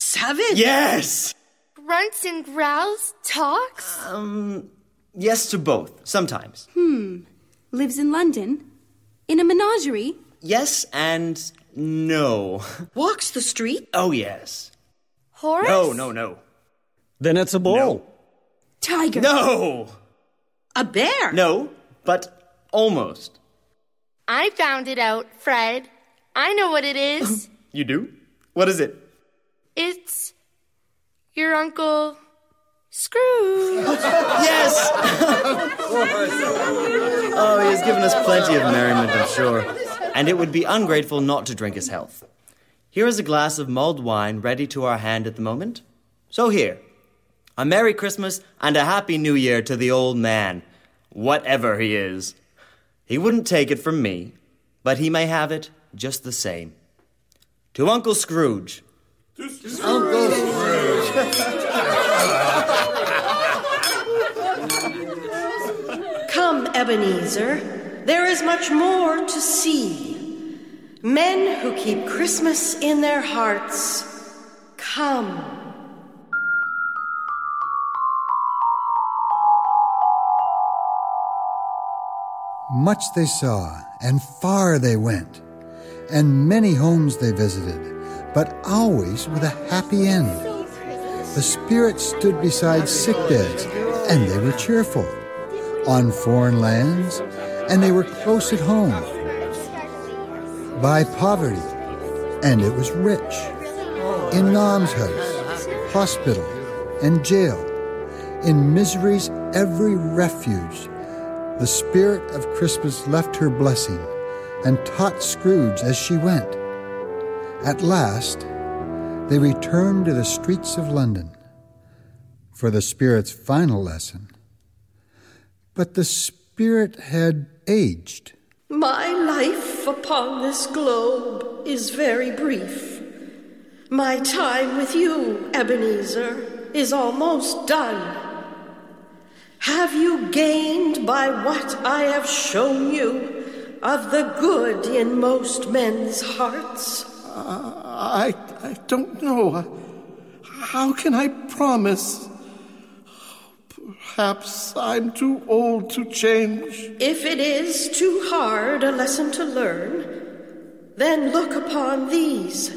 Savage? Yes! Grunts and growls, talks. Um, yes to both, sometimes. Hmm. Lives in London? In a menagerie? Yes and no. Walks the street? Oh, yes. Horse? No, no, no. Then it's a bull. Tiger? No! A bear? No, but almost. I found it out, Fred. I know what it is. You do? What is it? it's your Uncle Scrooge. Yes! oh, he has given us plenty of merriment, I'm sure. And it would be ungrateful not to drink his health. Here is a glass of mulled wine ready to our hand at the moment. So here, a Merry Christmas and a Happy New Year to the old man, whatever he is. He wouldn't take it from me, but he may have it just the same. To Uncle Scrooge. Uncle Scrooge. Come, Ebenezer. There is much more to see. Men who keep Christmas in their hearts. Come. Much they saw, and far they went, and many homes they visited, but always with a happy end. The spirits stood beside sick beds, and they were cheerful. On foreign lands, and they were close at home. By poverty, and it was rich. In almshouse, hospital, and jail. In misery's every refuge, the spirit of Christmas left her blessing and taught Scrooge as she went. At last, they returned to the streets of London for the spirit's final lesson. But the spirit had aged. My life upon this globe is very brief. My time with you, Ebenezer, is almost done. Have you gained by what I have shown you of the good in most men's hearts? Uh, I, I don't know. How can I promise? Perhaps I'm too old to change. If it is too hard a lesson to learn, then look upon these.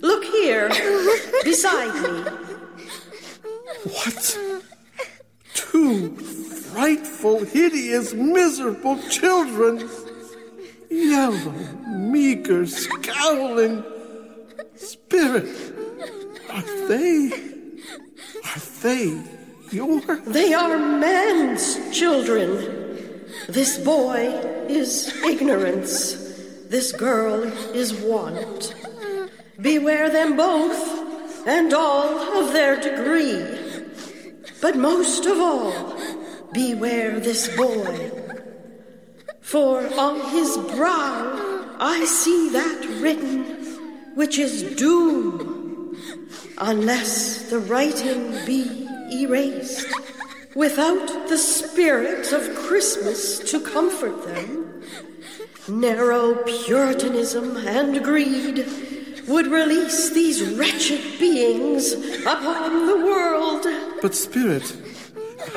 Look here, beside me. What? Two frightful, hideous, miserable children. Yellow, meager, scowling. Spirit. Are they. Are they your. They are man's children. This boy is ignorance. This girl is want. Beware them both and all of their degree. But most of all, beware this boy. For on his brow I see that written, which is doom, unless the writing be erased. Without the spirit of Christmas to comfort them, narrow Puritanism and greed would release these wretched beings upon the world. But, Spirit,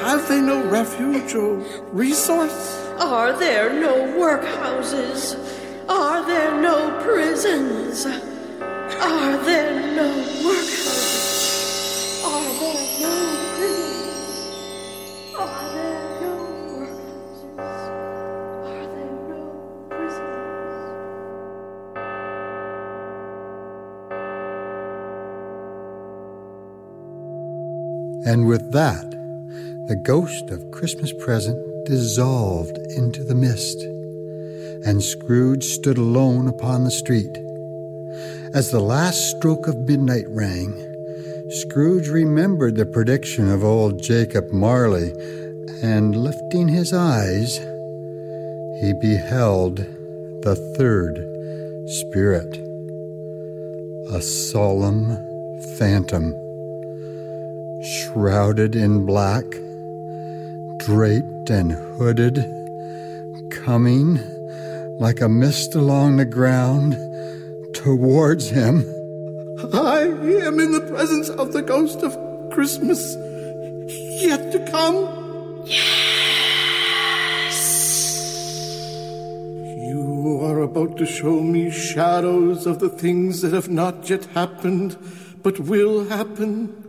have they no refuge or resource? Are there no workhouses? Are there no prisons? Are there no workhouses? Are there no prisons? Are And with that, the ghost of Christmas present dissolved into the mist, and Scrooge stood alone upon the street. As the last stroke of midnight rang, Scrooge remembered the prediction of old Jacob Marley, and lifting his eyes, he beheld the third spirit, a solemn phantom shrouded in black, draped and hooded, coming like a mist along the ground towards him. I am in the presence of the ghost of Christmas yet to come. Yes! You are about to show me shadows of the things that have not yet happened, but will happen.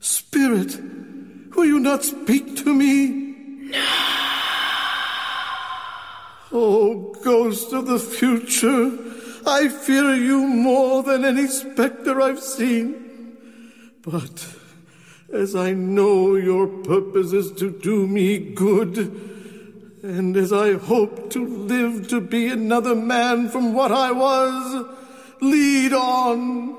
Spirit, will you not speak to me? No. Oh, ghost of the future, I fear you more than any specter I've seen. But as I know your purpose is to do me good, and as I hope to live to be another man from what I was, lead on.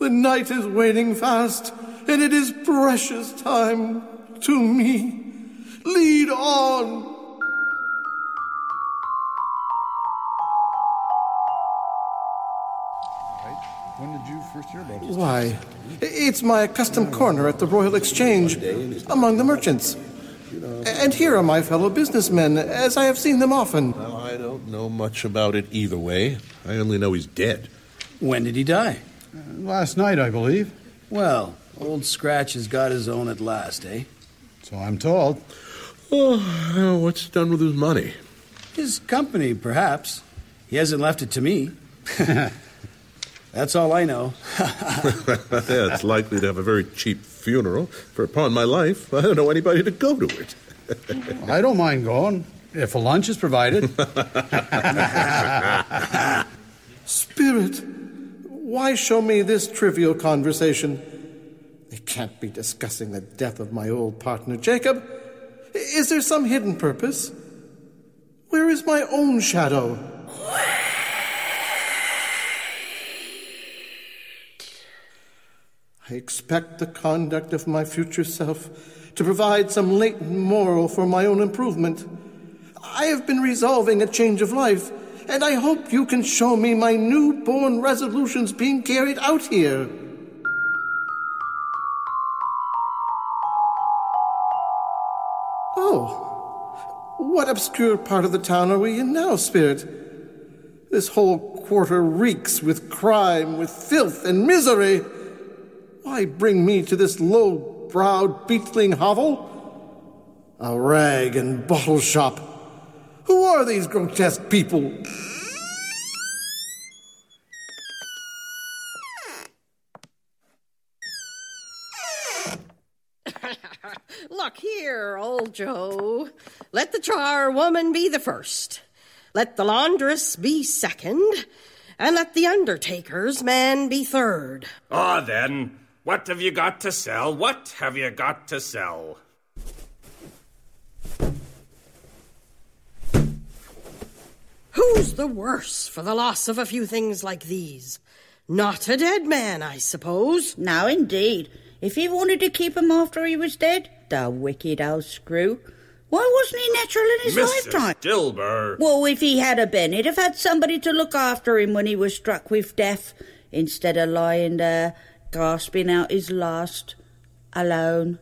The night is waning fast, and it is precious time to me. Lead on. When did you first hear about this? Why, it's my accustomed corner at the Royal Exchange among the merchants. And here are my fellow businessmen, as I have seen them often. Well, I don't know much about it either way. I only know he's dead. When did he die? Last night, I believe. Well, old Scratch has got his own at last, eh? So I'm told. Oh, what's he done with his money? His company, perhaps. He hasn't left it to me. That's all I know. yeah, it's likely to have a very cheap funeral, for upon my life, I don't know anybody to go to it. I don't mind going, if a lunch is provided. Spirit, why show me this trivial conversation? They can't be discussing the death of my old partner, Jacob. Is there some hidden purpose? Where is my own shadow? I expect the conduct of my future self to provide some latent moral for my own improvement. I have been resolving a change of life, and I hope you can show me my newborn resolutions being carried out here. Oh, what obscure part of the town are we in now, Spirit? This whole quarter reeks with crime, with filth and misery. Why bring me to this low browed, beetling hovel? A rag and bottle shop. Who are these grotesque people? Look here, old Joe. Let the charwoman be the first. Let the laundress be second. And let the undertaker's man be third. Ah, then, what have you got to sell? What have you got to sell? Who's the worse for the loss of a few things like these? Not a dead man, I suppose. No, indeed. If he wanted to keep him after he was dead, the wicked old screw. Why wasn't he natural in his Mrs. lifetime? Dilber. Well, if he had a been, he'd have had somebody to look after him when he was struck with death, instead of lying there, gasping out his last, alone,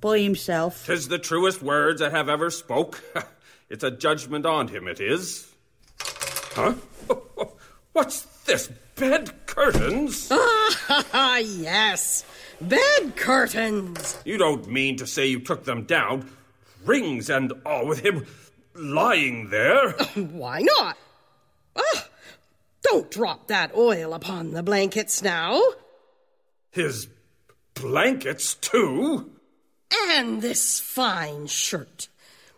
by himself. Tis the truest words I have ever spoke. it's a judgment on him, it is. Huh? What's this? Bed curtains? Ah, yes. Bed curtains. You don't mean to say you took them down? Rings and all with him lying there? Why not? Ah, don't drop that oil upon the blankets now. His blankets, too? And this fine shirt.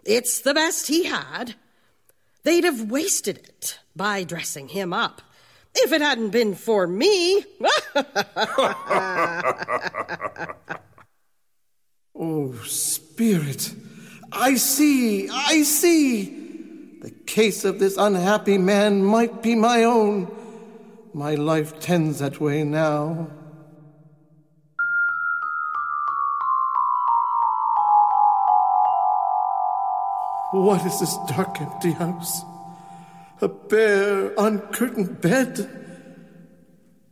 It's the best he had. They'd have wasted it by dressing him up. If it hadn't been for me. oh, Spirit, I see, I see. The case of this unhappy man might be my own. My life tends that way now. What is this dark, empty house? A bare, uncurtained bed?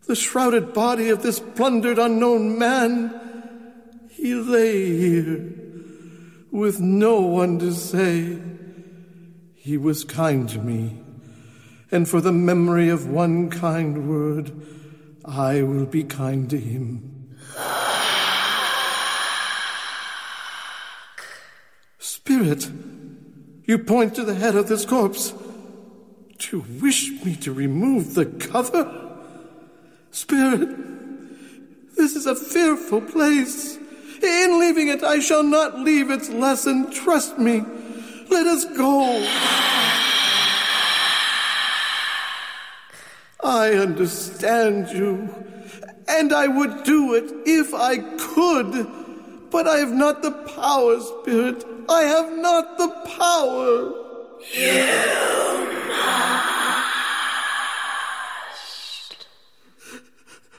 The shrouded body of this plundered unknown man? He lay here with no one to say. He was kind to me, and for the memory of one kind word, I will be kind to him. Spirit, you point to the head of this corpse. You wish me to remove the cover? Spirit, this is a fearful place. In leaving it, I shall not leave its lesson. Trust me. Let us go. I understand you, and I would do it if I could, but I have not the power, Spirit. I have not the power. You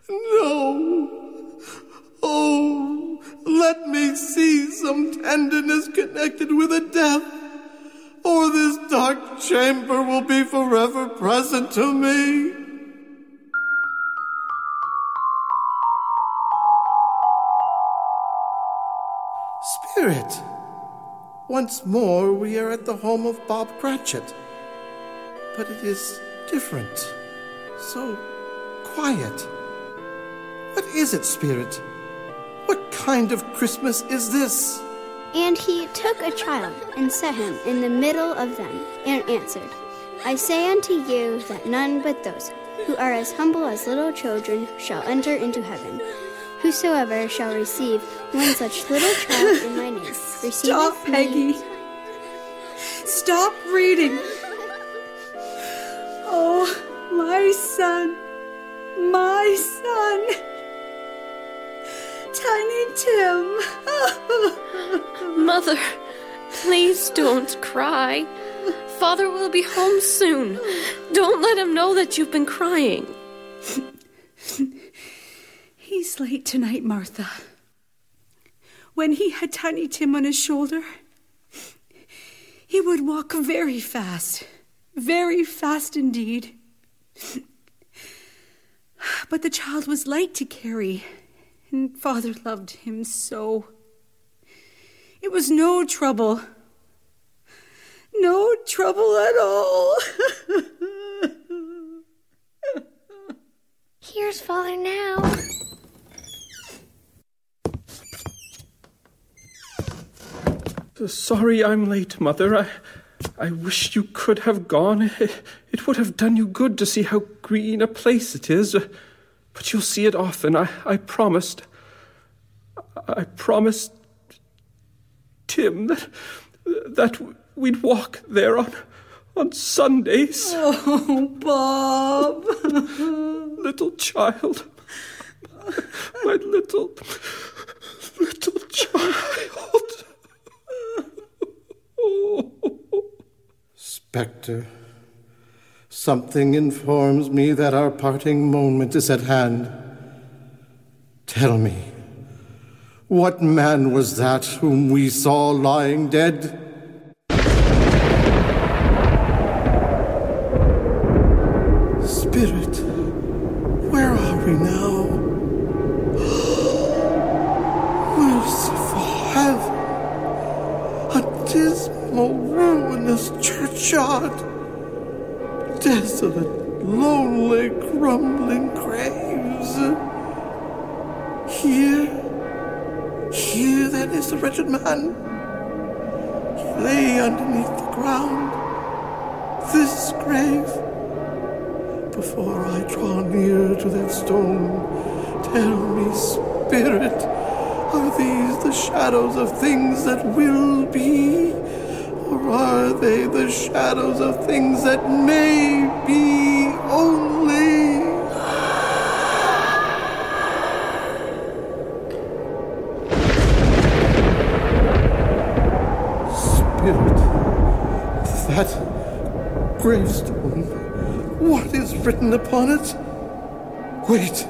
No. Oh, let me see some tenderness connected with a death, or this dark chamber will be forever present to me. Spirit, once more we are at the home of Bob Cratchit. But it is different, so quiet. What is it, Spirit? What kind of Christmas is this? And he took a child and set him in the middle of them, and answered, I say unto you that none but those who are as humble as little children shall enter into heaven. Whosoever shall receive one such little child in my name, receiveth Stop, me. Peggy. Stop reading. Oh, my son. My son. Tiny Tim. Mother, please don't cry. Father will be home soon. Don't let him know that you've been crying. He's late tonight, Martha. When he had Tiny Tim on his shoulder, he would walk very fast, very fast indeed. But the child was light to carry, and Father loved him so. It was no trouble. No trouble at all. Here's Father now. Sorry I'm late, Mother. I, I wish you could have gone. It, it would have done you good to see how green a place it is. But you'll see it often. I, I promised. I promised Tim that that we'd walk there on on Sundays. Oh, Bob. little child. My little little child. Oh. Spectre, something informs me that our parting moment is at hand. Tell me, what man was that whom we saw lying dead? Spirit, where are we now? Merciful heaven! A dismal, ruinous churchyard. Desolate, lonely, crumbling graves. Here, here then is the wretched man. He lay underneath the ground. This grave. Before I draw near to that stone, tell me, spirit, are these the shadows of things that will be? Or are they the shadows of things that may be only? Spirit, that gravestone, what is written upon it? Wait.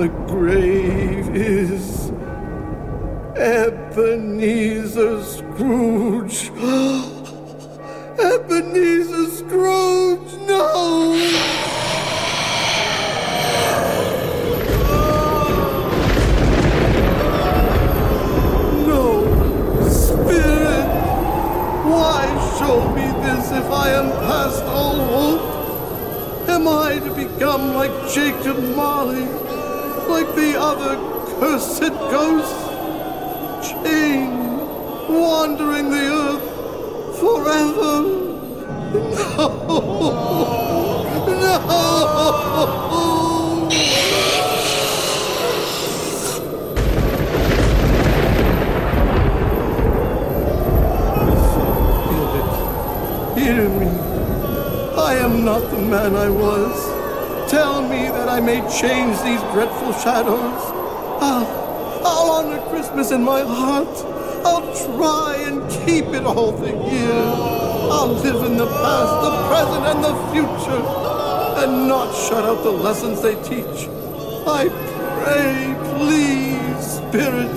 The grave lessons they teach. I pray, please, Spirit,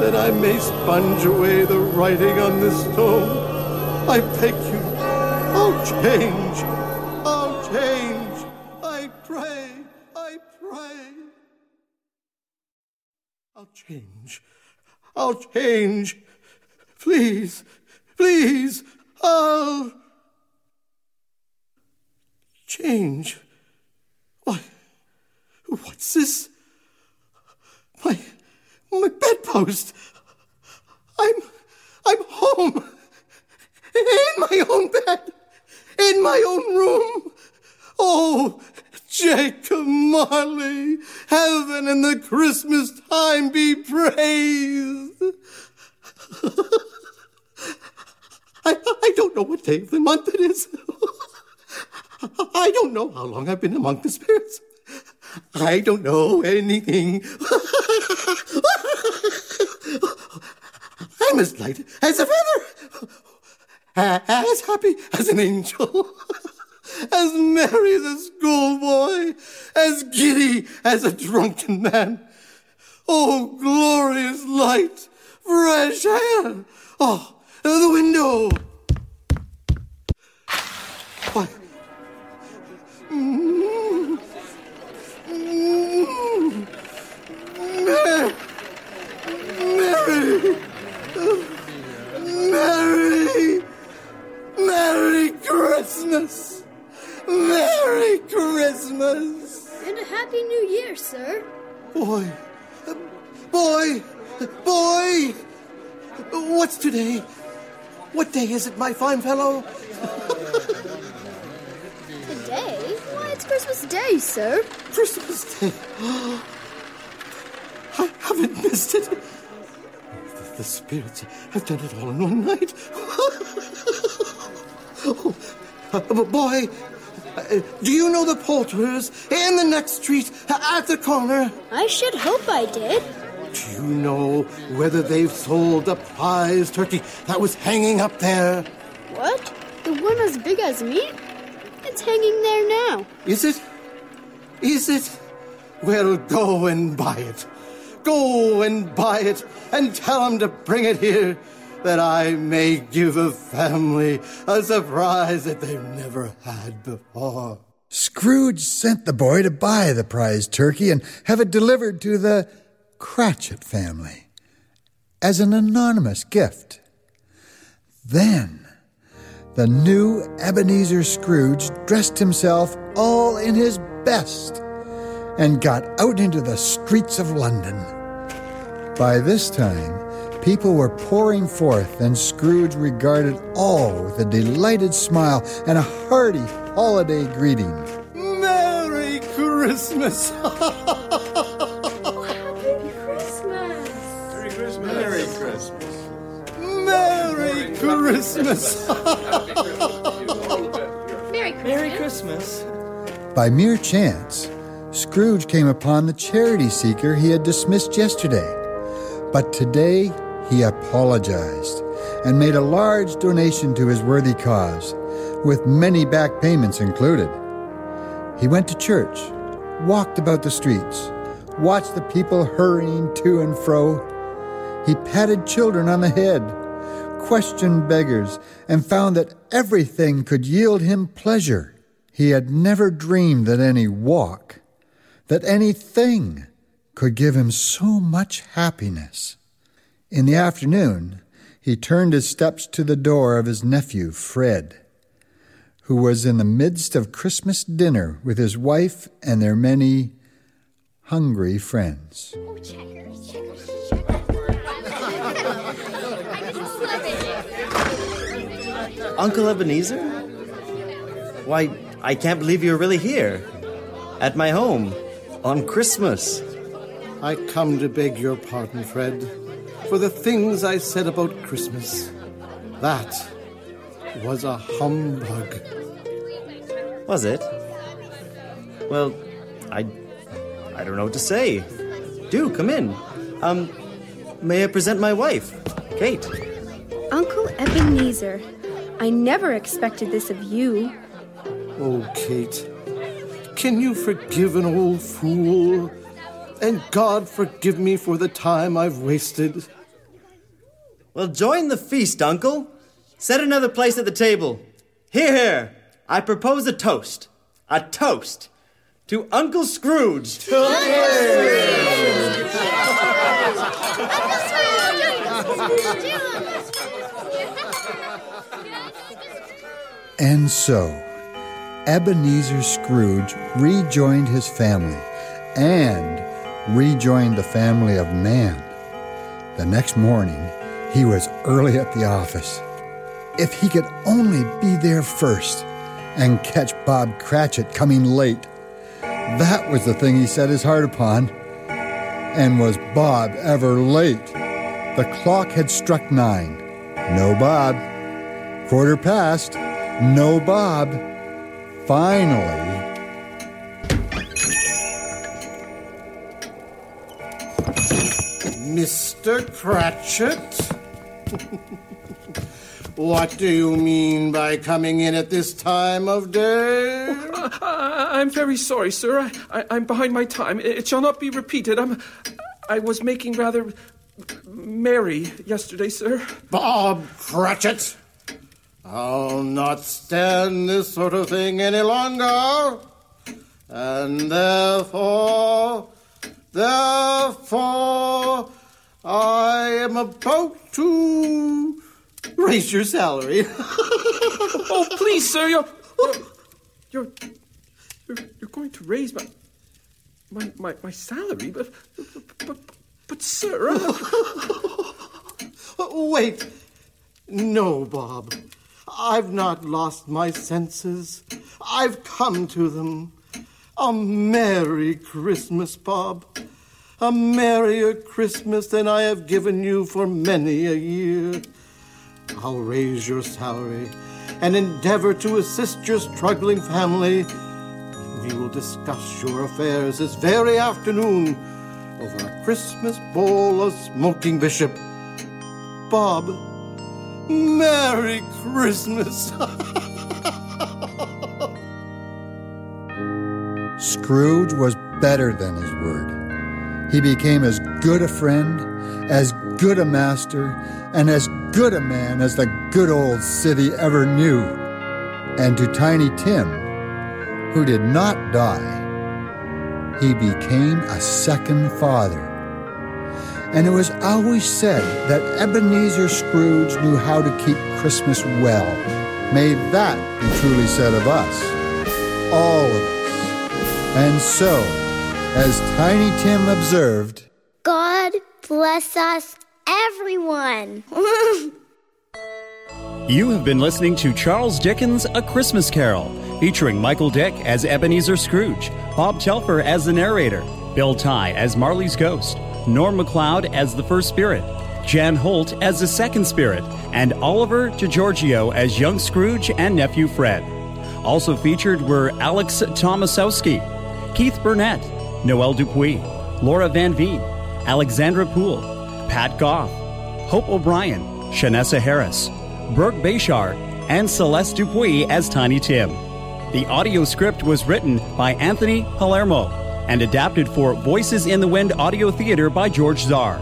that I may sponge away the writing on this stone. I beg you, I'll change. I'll change. I pray. I pray. I'll change. I'll change. Please, please, I'll Change? What's this? My, my bedpost. I'm, I'm home. In my own bed. In my own room. Oh, Jacob Marley, heaven and the Christmas time be praised. I, I don't know what day of the month it is. I don't know how long I've been among the spirits. I don't know anything. I'm as light as a feather, as happy as an angel, as merry as a schoolboy, as giddy as a drunken man. Oh, glorious light, fresh air. Oh, the window. Mary. Mary. Merry. Merry Christmas. Merry Christmas. And a Happy New Year, sir. Boy. Boy. Boy. What's today? What day is it, my fine fellow? Today? Why, it's Christmas Day, sir. Christmas Day. I haven't missed it. The, the spirits have done it all in one night. oh, but boy, uh, do you know the poulterers in the next street uh, at the corner? I should hope I did. Do you know whether they've sold the prize turkey that was hanging up there? What? The one as big as me? It's hanging there now. Is it? Is it? Well, go and buy it. Go and buy it and tell them to bring it here that I may give a family a surprise that they've never had before. Scrooge sent the boy to buy the prize turkey and have it delivered to the Cratchit family as an anonymous gift. Then the new Ebenezer Scrooge dressed himself all in his best and got out into the streets of London. By this time, people were pouring forth, and Scrooge regarded all with a delighted smile and a hearty holiday greeting. Merry Christmas! Merry Christmas. Merry Christmas. Merry Christmas! Merry Christmas. Merry Christmas. By mere chance, Scrooge came upon the charity seeker he had dismissed yesterday. But today he apologized and made a large donation to his worthy cause, with many back payments included. He went to church, walked about the streets, watched the people hurrying to and fro. He patted children on the head, questioned beggars, and found that everything could yield him pleasure. He had never dreamed that any walk, that anything could give him so much happiness. In the afternoon, he turned his steps to the door of his nephew, Fred, who was in the midst of Christmas dinner with his wife and their many hungry friends. Uncle Ebenezer? Why, I can't believe you're really here. At my home. On Christmas. I come to beg your pardon, Fred, for the things I said about Christmas. That was a humbug. Was it? Well, I. I don't know what to say. Do come in. Um, may I present my wife, Kate? Uncle Ebenezer, I never expected this of you. Oh, Kate, can you forgive an old fool? And God forgive me for the time I've wasted. Well, join the feast, Uncle. Set another place at the table. Here, here. I propose a toast. A toast to Uncle Scrooge. And so, Ebenezer Scrooge rejoined his family and rejoined the family of man. The next morning, he was early at the office. If he could only be there first and catch Bob Cratchit coming late. That was the thing he set his heart upon. And was Bob ever late? The clock had struck nine. No Bob. Quarter past. No Bob. Finally, Mr. Cratchit? what do you mean by coming in at this time of day? I, am very sorry, sir. I, I'm behind my time. It, it shall not be repeated. I'm, I was making rather merry yesterday, sir. Bob Cratchit! I'll not stand this sort of thing any longer. And therefore, therefore, I am about to raise your salary. oh, please, sir, oh. you're, you're, you're, you're going to raise my, my, my, my salary, but, but, but, but sir. Wait. No, Bob. I've not lost my senses. I've come to them. A Merry Christmas, Bob. A merrier Christmas than I have given you for many a year. I'll raise your salary and endeavor to assist your struggling family. We will discuss your affairs this very afternoon over a Christmas bowl of smoking bishop. Bob, Merry Christmas! Scrooge was better than his word. He became as good a friend, as good a master, and as good a man as the good old city ever knew. And to Tiny Tim, who did not die, he became a second father. And it was always said that Ebenezer Scrooge knew how to keep Christmas well. May that be truly said of us, all of us. And so, as Tiny Tim observed, God bless us, everyone. You have been listening to Charles Dickens' A Christmas Carol, featuring Michael Dick as Ebenezer Scrooge, Bob Telfer as the narrator, Bill Ty as Marley's ghost, Norm MacLeod as the first spirit, Jan Holt as the second spirit, and Oliver DeGiorgio as young Scrooge and nephew Fred. Also featured were Alex Tomasowski, Keith Burnett, Noel Dupuy, Laura Van Veen, Alexandra Poole, Pat Goff, Hope O'Brien, Shanessa Harris, Burke Bashar, and Celeste Dupuy as Tiny Tim. The audio script was written by Anthony Palermo and adapted for Voices in the Wind Audio Theater by George Czar.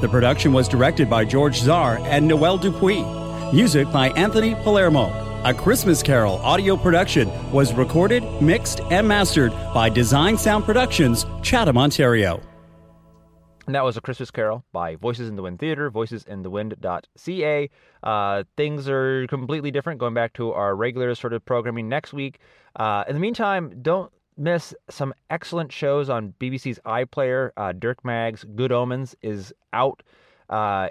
The production was directed by George Czar and Noel Dupuy. Music by Anthony Palermo. A Christmas Carol audio production was recorded, mixed, and mastered by Design Sound Productions, Chatham, Ontario. And that was A Christmas Carol by Voices in the Wind Theater, voicesinthewind.ca. Uh, things are completely different going back to our regular sort of programming next week. Uh, in the meantime, don't miss some excellent shows on BBC's iPlayer. Uh, Dirk Maggs' Good Omens is out. Uh,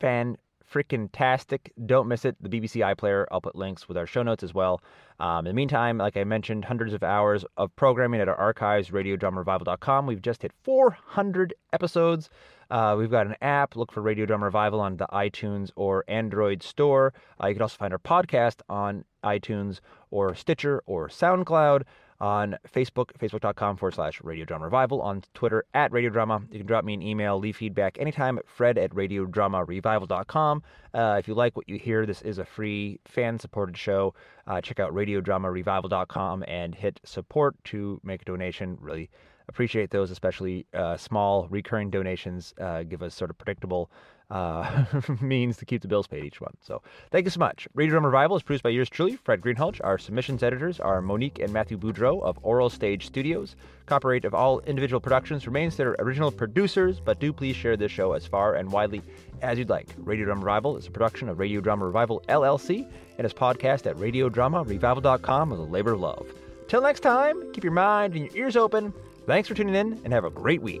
fan freaking tastic. Don't miss it. The BBC iPlayer. I'll put links with our show notes as well. Um, in the meantime, like I mentioned, hundreds of hours of programming at our archives, radiodramarevival.com. We've just hit 400 episodes. Uh, we've got an app. Look for Radio Drama Revival on the iTunes or Android store. Uh, you can also find our podcast on iTunes or Stitcher or SoundCloud on Facebook, facebook.com forward slash Radio Drama Revival, on Twitter at Radio Drama. You can drop me an email, leave feedback anytime at fred at radiodramarevival.com. Uh, if you like what you hear, this is a free fan supported show. Uh, check out radiodramarevival.com and hit support to make a donation. Really appreciate those, especially uh, small recurring donations. Uh, give us sort of predictable uh, means to keep the bills paid each month. So thank you so much. Radio Drama Revival is produced by yours truly, Fred Greenhalgh. Our submissions editors are Monique and Matthew Boudreau of Oral Stage Studios. Copyright of all individual productions remains their original producers, but do please share this show as far and widely as you'd like. Radio Drama Revival is a production of Radio Drama Revival LLC and is podcast at radiodramarevival.com as a labor of love. Till next time, keep your mind and your ears open. Thanks for tuning in and have a great week.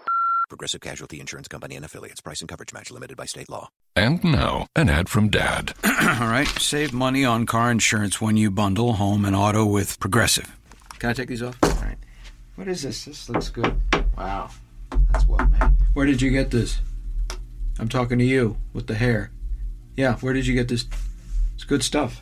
Progressive Casualty Insurance Company and affiliates. Price and coverage match limited by state law. And now, an ad from Dad. All right, save money on car insurance when you bundle home and auto with Progressive. Can I take these off? All right. What is this? This looks good. Wow. That's well made. Where did you get this? I'm talking to you with the hair. Yeah, where did you get this? It's good stuff.